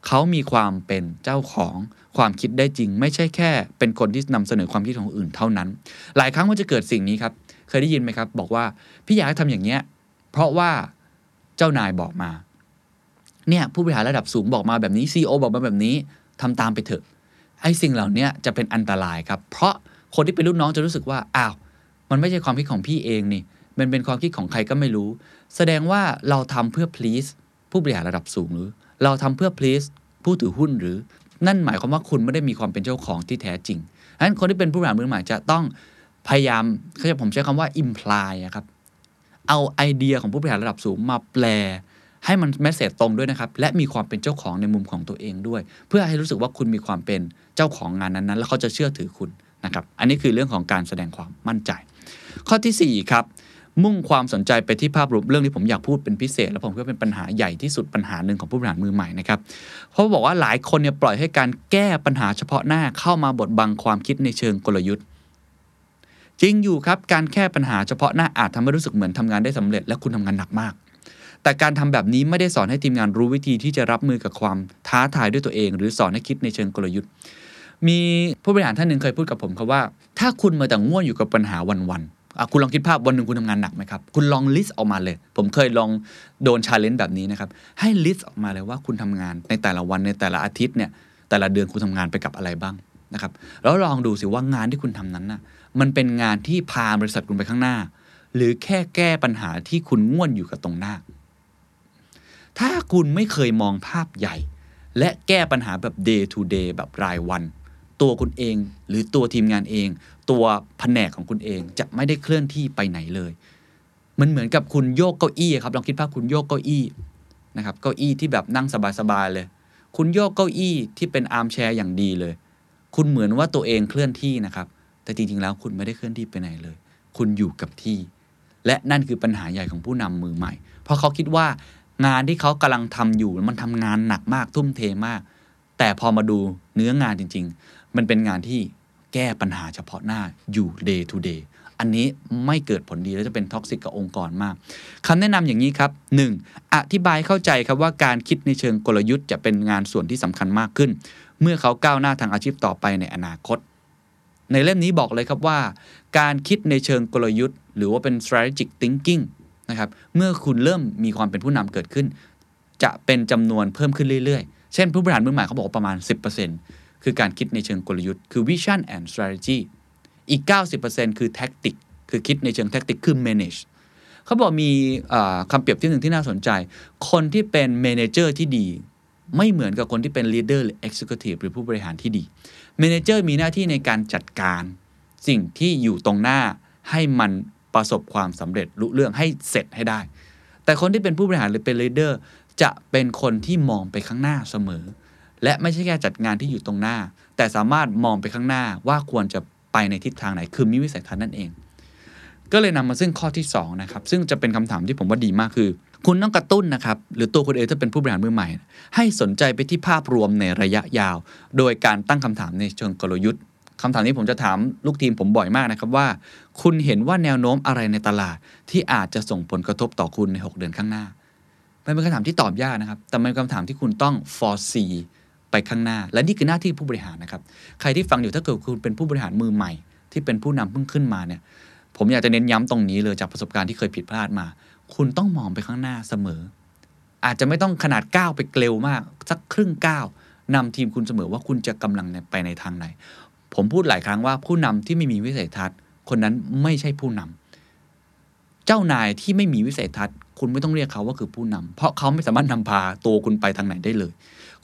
เขามีความเป็นเจ้าของความคิดได้จริง ไม่ใช่แค่ เป็นคนที่นำเสนอความคิดของอื่นเท่านั้น หลายครั้งมันจะเกิดสิ่งนี้ครับ เคยได้ยินไหมครับ บอกว่าพี่อยากให้ทำอย่างเนี้ยเพราะว่า เจ้านายบอกมาเนี่ยผู้บริหารระดับสูงบอกมาแบบนี้ซีอบอกมาแบบนี้ทำตามไปเถอะไอ้สิ่งเหล่านี้จะเป็นอันตรายครับ เพราะคนที่เป็นรุ่นน้องจะรู้สึกว่าอ้าวมันไม่ใช่ความคิดของพี่เองนี่ มันเป็นความคิดของใครก็ไม่รู้ แสดงว่าเราทำเพื่อ please ผู้บริหารระดับสูงหรือ เราทำเพื่อ please ผู้ถือหุ้นหรือ นั่นหมายความว่าคุณไม่ได้มีความเป็นเจ้าของที่แท้จริงฉะนั้นคนที่เป็นผู้บริหารมือใหม่จะต้องพยายามเขาจะผมใช้คำว่า imply ครับ เอาไอเดียของผู้บริหารระดับสูงมาแปล ให้มันแมสเซจตรงด้วยนะครับ และมีความเป็นเจ้าของในมุมของตัวเองด้วย เพื่อให้รู้สึกว่าคุณมีความเป็นเจ้าของงานนั้นๆ แล้วเขาจะเชื่อถือคุณนะครับ อันนี้คือเรื่องของการแสดงความมั่นใจ ข้อทีสี่4ครับมุ่งความสนใจไปที่ภาพรวมเรื่องที่ผมอยากพูดเป็นพิเศษ และผมคิดว่าเป็นปัญหาใหญ่ที่สุดปัญหาหนึ่งของผู้บริหารมือใหม่นะครับ เพราะบอกว่าหลายคนเนี่ยปล่อยให้การแก้ปัญหาเฉพาะหน้าเข้ามาบดบังความคิดในเชิงกลยุทธ์ จริงอยู่ครับการแก้ปัญหาเฉพาะหน้าอาจทำให้รู้สึกเหมือนทำงานได้สำเร็จและคุณทำงานหนักมาก แต่การทำแบบนี้ไม่ได้สอนให้ทีมงานรู้วิธีที่จะรับมือกับความท้าทายด้วยตัวเอง หรือสอนให้คิดในเชิงกลยุทธ์ มีผู้บริหารท่านหนึ่งเคยพูดกับผมครับว่า ถ้าคุณมาแต่ง่วนอยู่กับปัญหาวันๆอะคุณลองคิดภาพวันหนึ่งคุณทำงานหนักไหมครับ คุณลองลิสต์ออกมาเลย ผมเคยลองโดน challenge แบบนี้นะครับ ให้ list ออกมาเลยว่าคุณทำงานในแต่ละวันในแต่ละอาทิตย์เนี่ยแต่ละเดือนคุณทำงานไปกับอะไรบ้างนะครับ แล้วลองดูสิว่างานที่คุณทำนั้นน่ะ มันเป็นงานที่พาบริษัทคุณไปข้างหน้า หรือแค่แก้ปัญหาที่คุณง่วนอยู่กับตรงหน้า ถ้าคุณไม่เคยมองภาพใหญ่ และแก้ปัญหาแบบ day to day แบบรายวัน ตัวคุณเองหรือตัวทีมงานเอง ตัวแผนกของคุณเองจะไม่ได้เคลื่อนที่ไปไหนเลย มันเหมือนกับคุณโยกเก้าอี้ครับลองคิดภาพคุณโยกเก้าอี้นะครับเก้าอี้ที่แบบนั่งสบายๆเลย คุณโยกเก้าอี้ที่เป็น armchair อย่างดีเลย คุณเหมือนว่าตัวเองเคลื่อนที่นะครับ แต่จริง ๆ แล้วคุณไม่ได้เคลื่อนที่ไปไหนเลย คุณอยู่กับที่ และนั่นคือปัญหาใหญ่ของผู้นำมือใหม่ เพราะเขาคิดว่างานที่เขากำลังทำอยู่มันทำงานหนักมากทุ่มเทมาก แต่พอมาดูเนื้องานจริง ๆ มันเป็นงานที่แก้ปัญหาเฉพาะหน้าอยู่ day to day อันนี้ไม่เกิดผลดีแล้วจะเป็น toxic กับองค์กรมากคำแนะนำอย่างนี้ครับ 1. อธิบายเข้าใจครับว่าการคิดในเชิงกลยุทธ์จะเป็นงานส่วนที่สำคัญมากขึ้น เมื่อเขาก้าวหน้าทางอาชีพต่อไปในอนาคต ในเล่มนี้บอกเลยครับว่า การคิดในเชิงกลยุทธ์ หรือว่าเป็น strategic thinking นะครับเมื่อคุณเริ่มมีความเป็นผู้นำเกิดขึ้น จะเป็นจำนวนเพิ่มขึ้นเรื่อยๆ เช่นผู้บริหารมือใหม่เขาบอกประมาณ 10%คือการคิดในเชิงกลยุทธ์คือ vision and strategy อีก 90%คือ tactic คือคิดในเชิง tactic คือ manage เขาบอกมีคำเปรียบเทียบหนึ่งที่น่าสนใจ คนที่เป็น manager ที่ดี ไม่เหมือนกับคนที่เป็น leader หรือ executive หรือผู้บริหารที่ดี manager มีหน้าที่ในการจัดการ สิ่งที่อยู่ตรงหน้าให้มันประสบความสำเร็จลุเรื่องให้เสร็จให้ได้ แต่คนที่เป็นผู้บริหารหรือเป็น leader จะเป็นคนที่มองไปข้างหน้าเสมอ และไม่ใช่แค่จัดงานที่อยู่ตรงหน้า แต่สามารถมองไปข้างหน้าว่าควรจะไปในทิศทางไหน คือมีวิสัยทัศน์นั่นเอง ก็เลยนำมาซึ่งข้อที่2นะครับซึ่งจะเป็นคำถามที่ผมว่าดีมากคือ คุณต้องกระตุ้นนะครับ หรือตัวคุณเองถ้าเป็นผู้บริหารมือใหม่ ให้สนใจไปที่ภาพรวมในระยะยาว โดยการตั้งคำถามในเชิงกลยุทธ์คำถามนี้ผมจะถามลูกทีมผมบ่อยมากนะครับว่า คุณเห็นว่าแนวโน้มอะไรในตลาด ที่อาจจะส่งผลกระทบต่อคุณใน 6 เดือนข้างหน้ามันเป็นคำถามที่ตอบยากนะครับ แต่มันเป็นคำถามที่คุณต้อง foresee ไปข้างหน้า และนี่คือหน้าที่ผู้บริหารนะครับ ใครที่ฟังอยู่ถ้าเกิดคุณเป็นผู้บริหารมือใหม่ ที่เป็นผู้นำเพิ่งขึ้นมาเนี่ย ผมอยากจะเน้นย้ำตรงนี้เลยจากประสบการณ์ที่เคยผิดพลาดมา คุณต้องมองไปข้างหน้าเสมอ อาจจะไม่ต้องขนาดก้าวไปเร็วมาก สักครึ่งก้าวนำทีมคุณเสมอว่าคุณจะกำลังไปในทางไหน ผมพูดหลายครั้งว่าผู้นำที่ไม่มีวิสัยทัศน์ คนนั้นไม่ใช่ผู้นำเจ้านายที่ไม่มีวิสัยทัศน์ คุณไม่ต้องเรียกเขาว่าคือผู้นำเพราะเขาไม่สามารถนำพาตัวคุณไปทางไหนได้เลย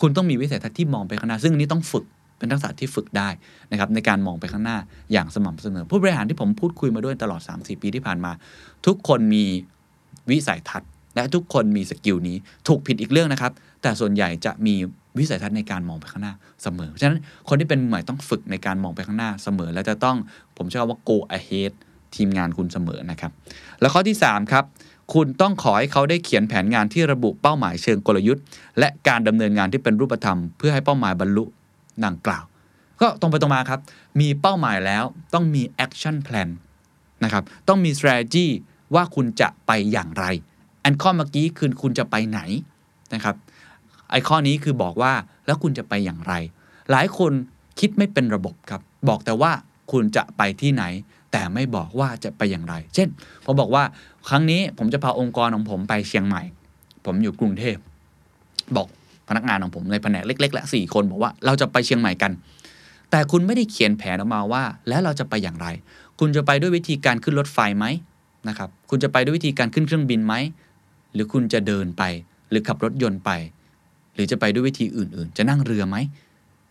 คุณต้องมีวิสัยทัศน์ที่มองไปข้างหน้าซึ่งอันนี้ต้องฝึกเป็นทักษะที่ฝึกได้นะครับในการมองไปข้างหน้าอย่างสม่ำเสมอ ผู้บริหารที่ผมพูดคุยมาด้วยตลอด 3-4 ปีที่ผ่านมา ทุกคนมี วิสัยทัศน์ และทุกคนมีสกิลนี้ถูกผิดอีกเรื่องนะครับ แต่ส่วนใหญ่จะมีวิสัยทัศน์ในการมองไปข้างหน้าเสมอเพราะฉะนั้นคนที่เป็นมือใหม่ต้องฝึกในการมองไปข้างหน้าเสมอ และจะต้องผมเชื่อว่า go ahead ทีมงานคุณเสมอนะครับ แล้วข้อที่ 3 ครับ คุณต้องขอให้เขาได้เขียนแผนงานที่ระบุเป้าหมายเชิงกลยุทธ์ และการดำเนินงานที่เป็นรูปธรรม เพื่อให้เป้าหมายบรรลุดังกล่าว ก็ตรงไปตรงมาครับ มีเป้าหมายแล้วต้องมี action plan นะครับ ต้องมี strategy ว่าคุณจะไปอย่างไรอันข้อเมื่อกี้คือคุณจะไปไหนนะครับไอ้ข้อนี้คือบอกว่าแล้วคุณจะไปอย่างไร หลายคนคิดไม่เป็นระบบครับ บอกแต่ว่าคุณจะไปที่ไหน แต่ไม่บอกว่าจะไปอย่างไร เช่น ผมบอกว่าครั้งนี้ผมจะพาองค์กรของผมไปเชียงใหม่ ผมอยู่กรุงเทพ บอกพนักงานของผมในแผนกเล็กๆและสี่คนบอกว่าเราจะไปเชียงใหม่กัน แต่คุณไม่ได้เขียนแผนออกมาว่า แล้วเราจะไปอย่างไร คุณจะไปด้วยวิธีการขึ้นรถไฟไหม นะครับ คุณจะไปด้วยวิธีการขึ้นเครื่องบินไหม หรือคุณจะเดินไป หรือขับรถยนต์ไป หรือจะไปด้วยวิธีอื่น ๆ จะนั่งเรือไหม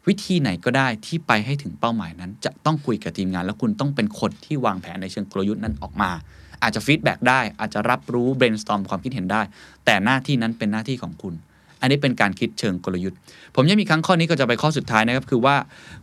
วิธีไหนก็ได้ที่ไปให้ถึงเป้าหมายนั้น จะต้องคุยกับทีมงาน แล้วคุณต้องเป็นคนที่วางแผนในเชิงกลยุทธ์นั้นออกมา อาจจะ feedback ได้ อาจจะรับรู้ brainstorm ความคิดเห็นได้ แต่หน้าที่นั้นเป็นหน้าที่ของคุณ อันนี้เป็นการคิดเชิงกลยุทธ์ ผมยังมีครั้งข้อนี้ก็จะไปข้อสุดท้ายนะครับ คือว่า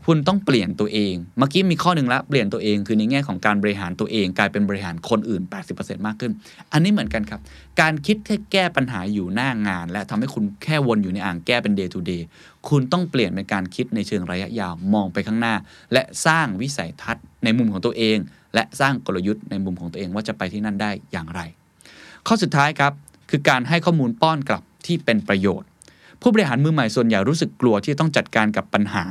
คุณต้องเปลี่ยนตัวเอง เมื่อกี้มีข้อหนึ่งละเปลี่ยนตัวเองคือในแง่ของการบริหารตัวเอง กลายเป็นบริหารคนอื่น 80%มากขึ้น อันนี้เหมือนกันครับ การคิดแค่แก้ปัญหาอยู่หน้างาน และทำให้คุณแค่วนอยู่ในอ่างแก้เป็น day to day คุณต้องเปลี่ยนเป็นการคิดในเชิงระยะยาวมองไปข้างหน้า และสร้างวิสัยทัศน์ในมุมของตัวเอง และสร้างกลยุทธ์ในมุมของตัวเองว่าจะไปที่นั่นได้อย่างไร ข้อสุดท้ายครับคือการให้ข้อมูลป้อนกลับที่เป็นประโยชน์ ผู้บริหารมือใหม่ส่วนใหญ่รู้สึกกลัวที่ต้องจัดการกับปัญหา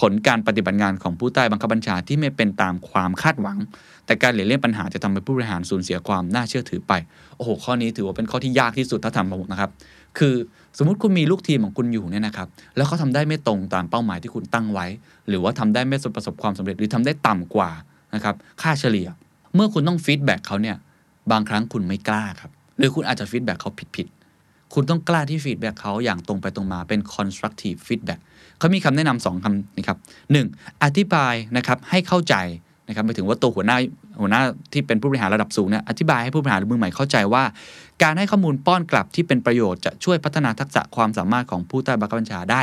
ผลการปฏิบัติงานของผู้ใต้บังคับบัญชาที่ไม่เป็นตามความคาดหวัง แต่การหลีกเลี่ยงปัญหาจะทำให้ผู้บริหารสูญเสียความน่าเชื่อถือไปโอ้โหข้อนี้ถือว่าเป็นข้อที่ยากที่สุดถ้าถามผมนะครับคือสมมติคุณมีลูกทีมของคุณอยู่เนี่ยนะครับแล้วเขาทำได้ไม่ตรงตามเป้าหมายที่คุณตั้งไว้ หรือว่าทำได้ไม่ประสบความสำเร็จหรือทำได้ต่ำกว่านะครับค่าเฉลี่ย เมื่อคุณต้อง feedback เขาเนี่ยบางครั้งคุณไม่กล้าครับหรือคุณอาจจะ feedback เขาผิด คุณต้องกล้าที่ feedback เขาอย่างตรงไปตรงมาเป็น constructive feedback เขามีคำแนะนำสองคำนะครับหนึ่งอธิบายนะครับให้เข้าใจนะครับไปถึงว่าตัวหัวหน้าหัวหน้าที่เป็นผู้บริหารระดับสูงเนี่ยอธิบายให้ผู้บริหารมือใหม่เข้าใจว่า การให้ข้อมูลป้อนกลับที่เป็นประโยชน์จะช่วยพัฒนาทักษะความสามารถของผู้ใต้บังคับบัญชาได้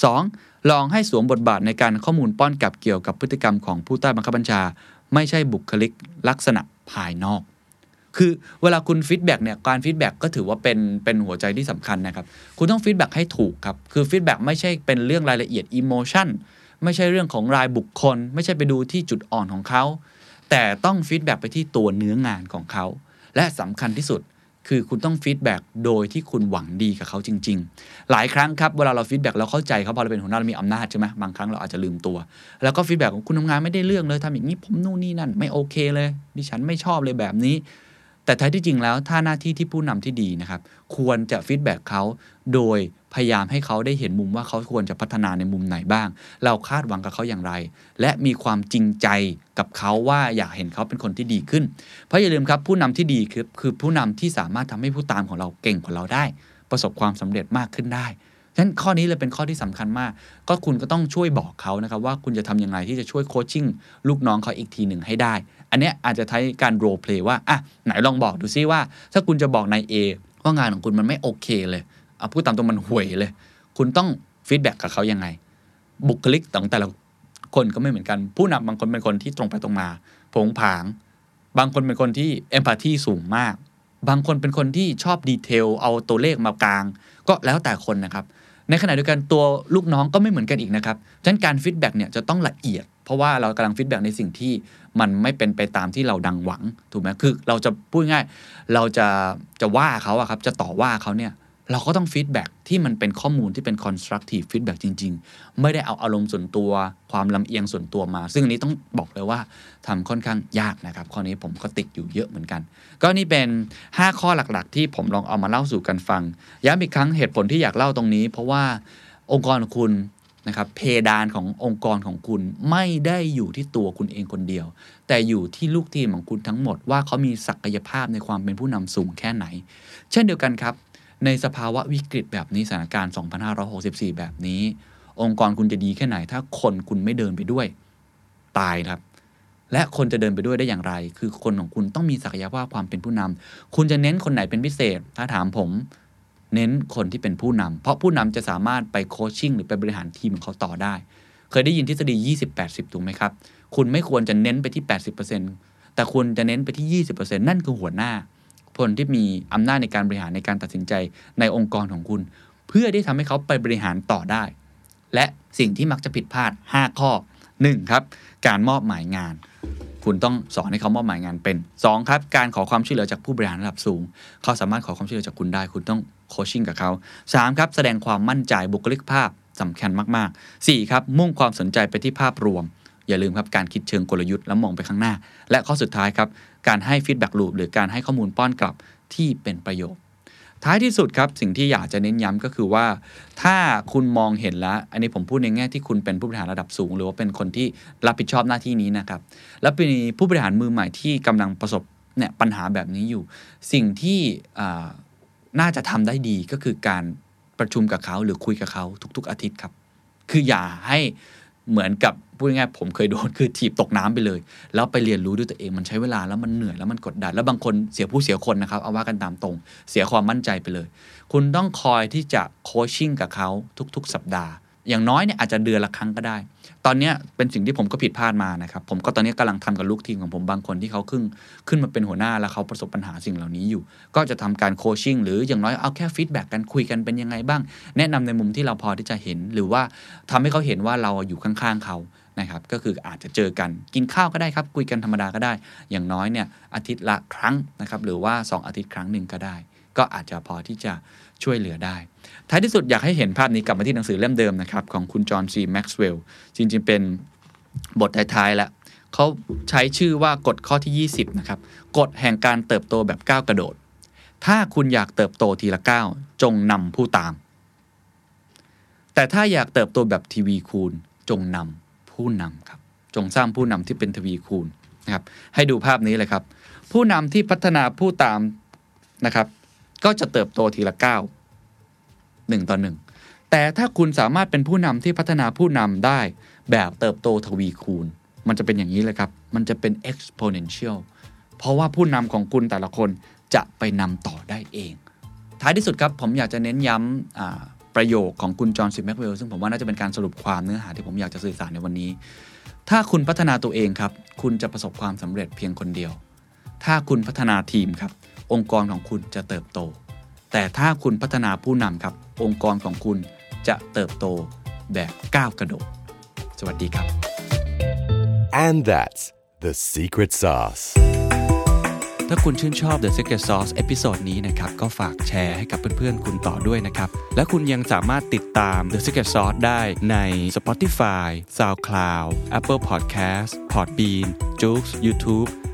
2. ลองให้สวมบทบาทในการข้อมูลป้อนกลับเกี่ยวกับพฤติกรรมของผู้ใต้บังคับบัญชา ไม่ใช่บุคลิกลักษณะภายนอก คือเวลาคุณ feedback เนี่ยการ feedback ก็ถือว่าเป็นเป็นหัวใจที่สำคัญนะครับ คุณต้อง feedback ให้ถูกครับ คือ feedback ไม่ใช่เป็นเรื่องรายละเอียด emotion ไม่ใช่เรื่องของรายบุคคล ไม่ใช่ไปดูที่จุดอ่อนของเขา แต่ต้อง feedback ไปที่ตัวเนื้องานของเขา และสำคัญที่สุดคือคุณต้อง feedback โดยที่คุณหวังดีกับเขาจริง ๆ หลายครั้งครับ เวลาเรา feedback เราเข้าใจเขาพอเราเป็นหัวหน้าเรามีอำนาจใช่ไหมบางครั้งเราอาจจะลืมตัว แล้วก็ feedback ของคุณทำงานไม่ได้เรื่องเลยทำอย่างนี้ผมนู่นนี่นั่น ไม่โอเคเลย ดิฉันไม่ชอบเลยแบบนี้ แต่แท้ที่จริงแล้วถ้าหน้าที่ที่ผู้นำที่ดีนะครับ ควรจะฟีดแบ็กเขาโดยพยายามให้เขาได้เห็นมุมว่าเขาควรจะพัฒนาในมุมไหนบ้าง เราคาดหวังกับเขาอย่างไร และมีความจริงใจกับเขาว่าอยากเห็นเขาเป็นคนที่ดีขึ้น เพราะอย่าลืมครับผู้นำที่ดีคือคือผู้นำที่สามารถทำให้ผู้ตามของเราเก่งกว่าเราได้ ประสบความสำเร็จมากขึ้นได้ฉะนั้นข้อนี้เลยเป็นข้อที่สำคัญมาก ก็คุณก็ต้องช่วยบอกเขานะครับว่าคุณจะทำยังไงที่จะช่วยโคชชิ่งลูกน้องเขาอีกทีหนึ่งให้ได้ อันเนี้ยอาจจะใช้การ role play ว่าอะไหนลองบอกดูซิว่า ถ้าคุณจะบอกนายเอว่างานของคุณมันไม่โอเคเลยเอาพูดตามตรงมันห่วยเลย คุณต้อง feedback กับเขายังไง บุคลิกของแต่ละคนก็ไม่เหมือนกัน ผู้นำบางคนเป็นคนที่ตรงไปตรงมาโผงผาง บางคนเป็นคนที่ empathy สูงมาก บางคนเป็นคนที่ชอบ detail เอาตัวเลขมากาง ก็แล้วแต่คนนะครับ ในขณะเดียวกันตัวลูกน้องก็ไม่เหมือนกันอีกนะครับฉะนั้นการ feedback เนี่ยจะต้องละเอียด เพราะว่าเรากำลัง feedback ในสิ่งที่มันไม่เป็นไปตามที่เราคาดหวังถูกไหมคือเราจะพูดง่ายเราจะจะว่าเขาอะครับจะต่อว่าเขาเนี่ยเราก็ต้อง feedback ที่มันเป็นข้อมูลที่เป็น constructive feedback จริง ๆ ไม่ได้เอาอารมณ์ส่วนตัวความลำเอียงส่วนตัวมา ซึ่งอันนี้ต้องบอกเลยว่าทำค่อนข้างยากนะครับ ข้อนี้ผมก็ติดอยู่เยอะเหมือนกัน ก็นี่เป็น 5 ข้อหลักๆ ที่ผมลองเอามาเล่าสู่กันฟังย้ำอีกครั้งเหตุผลที่อยากเล่าตรงนี้ เพราะว่าองค์กรคุณ นะครับเพดานขององค์กรของคุณไม่ได้อยู่ที่ตัวคุณเองคนเดียว แต่อยู่ที่ลูกทีมของคุณทั้งหมดว่าเขามีศักยภาพในความเป็นผู้นำสูงแค่ไหน เช่นเดียวกันครับ ในสภาวะวิกฤตแบบนี้สถานการณ์ 2564 แบบนี้ องค์กรคุณจะดีแค่ไหน ถ้าคนคุณไม่เดินไปด้วย ตายครับ และคนจะเดินไปด้วยได้อย่างไร คือคนของคุณต้องมีศักยภาพความเป็นผู้นำคุณจะเน้นคนไหนเป็นพิเศษ ถ้าถามผม เน้นคนที่เป็นผู้นำเพราะผู้นำจะสามารถไปโคชชิ่งหรือไปบริหารทีมของเขาต่อได้ เคยได้ยินทฤษฎี 20-80 ถูกไหมครับ คุณไม่ควรจะเน้นไปที่ 80%แต่คุณจะเน้นไปที่ 20%นั่นคือหัวหน้า คนที่มีอำนาจในการบริหารในการตัดสินใจในองค์กรของคุณ เพื่อที่ทำให้เขาไปบริหารต่อได้ และสิ่งที่มักจะผิดพลาด 5 ข้อ 1. ครับ การมอบหมายงานคุณต้องสอนให้เขามอบหมายงานเป็น 2. ครับ การขอความช่วยเหลือจากผู้บริหารระดับสูง เขาสามารถขอความช่วยเหลือจากคุณได้ คุณต้อง coaching กับเขา 3. ครับแสดงความมั่นใจบุคลิกภาพสำคัญมากๆ 4. ครับมุ่งความสนใจไปที่ภาพรวม อย่าลืมครับการคิดเชิงกลยุทธ์แล้วมองไปข้างหน้า และข้อสุดท้ายครับการให้ feedback loop หรือการให้ข้อมูลป้อนกลับที่เป็นประโยชน์ ท้ายที่สุดครับสิ่งที่อยากจะเน้นย้ำก็คือว่า ถ้าคุณมองเห็นแล้ว อันนี้ผมพูดในแง่ที่คุณเป็นผู้บริหารระดับสูง หรือว่าเป็นคนที่รับผิดชอบหน้าที่นี้นะครับแล้วเป็นผู้บริหารมือใหม่ที่กำลังประสบเนี่ยปัญหาแบบนี้อยู่ สิ่งที่ น่าจะทำได้ดีก็คือการประชุมกับเขาหรือคุยกับเขาทุก ๆ อาทิตย์ครับ คืออย่าให้เหมือนกับพูดง่ายๆผมเคยโดนคือถีบตกน้ำไปเลย แล้วไปเรียนรู้ด้วยตัวเองมันใช้เวลาแล้วมันเหนื่อยแล้วมันกดดันแล้วบางคนเสียผู้เสียคนนะครับเอาว่ากันตามตรง เสียความมั่นใจไปเลย คุณต้องคอยที่จะโคชชิ่งกับเขาทุก ๆ สัปดาห์ อย่างน้อยเนี่ยอาจจะเดือนละครั้งก็ได้ ตอนนี้เป็นสิ่งที่ผมก็ผิดพลาดมานะครับ ผมก็ตอนนี้กำลังทำกับลูกทีมของผมบางคนที่เขาขึ้นขึ้นมาเป็นหัวหน้าแล้วเขาประสบปัญหาสิ่งเหล่านี้อยู่ ก็จะทำการ coaching หรืออย่างน้อยเอาแค่ feedback กันคุยกันเป็นยังไงบ้าง แนะนำในมุมที่เราพอที่จะเห็น หรือว่าทำให้เขาเห็นว่าเราอยู่ข้างๆเขานะครับก็คืออาจจะเจอกันกินข้าวก็ได้ครับ คุยกันธรรมดาก็ได้ อย่างน้อยเนี่ยอาทิตย์ละครั้งนะครับหรือว่า 2 อาทิตย์ครั้งหนึ่งก็ได้ ก็อาจจะพอที่จะช่วยเหลือได้ ท้ายที่สุดอยากให้เห็นภาพนี้กลับมาที่หนังสือเล่มเดิมนะครับ ของคุณจอห์นซีแม็กซ์เวลล์จริงๆ เป็นบทท้ายๆแล้วเขาใช้ชื่อว่ากฎข้อที่ 20 นะครับ กฎแห่งการเติบโตแบบก้าวกระโดด ถ้าคุณอยากเติบโตทีละก้าวจงนำผู้ตาม แต่ถ้าอยากเติบโตแบบทีวีคูณ จงนำผู้นำครับ จงสร้างผู้นำที่เป็นทวีคูณนะครับ ให้ดูภาพนี้เลยครับ ผู้นำที่พัฒนาผู้ตามนะครับ ก็จะเติบโตทีละก้าว หนึ่งต่อหนึ่งแต่ถ้าคุณสามารถเป็นผู้นำที่พัฒนาผู้นำได้แบบเติบโตทวีคูณ มันจะเป็นอย่างนี้เลยครับ มันจะเป็น exponential เพราะว่าผู้นำของคุณแต่ละคนจะไปนำต่อได้เอง ท้ายที่สุดครับผมอยากจะเน้นย้ำประโยคของคุณจอห์นซีแม็กเวลซึ่งผมว่าน่าจะเป็นการสรุปความเนื้อหาที่ผมอยากจะสื่อสารในวันนี้ ถ้าคุณพัฒนาตัวเองครับ คุณจะประสบความสำเร็จเพียงคนเดียว ถ้าคุณพัฒนาทีมครับ องค์กรของคุณจะเติบโต แต่ถ้าคุณพัฒนาผู้นำครับ องค์กรของคุณจะเติบโตแบบก้าวกระโดด สวัสดีครับ And that's the secret sauce. ถ้าคุณชื่นชอบ The Secret Sauce episode นี้นะครับ ก็ฝากแชร์ให้กับเพื่อนๆ คุณต่อด้วยนะครับ และคุณยังสามารถติดตาม The Secret Sauce ได้ใน Spotify, SoundCloud, Apple Podcast, Podbean, j o o x YouTube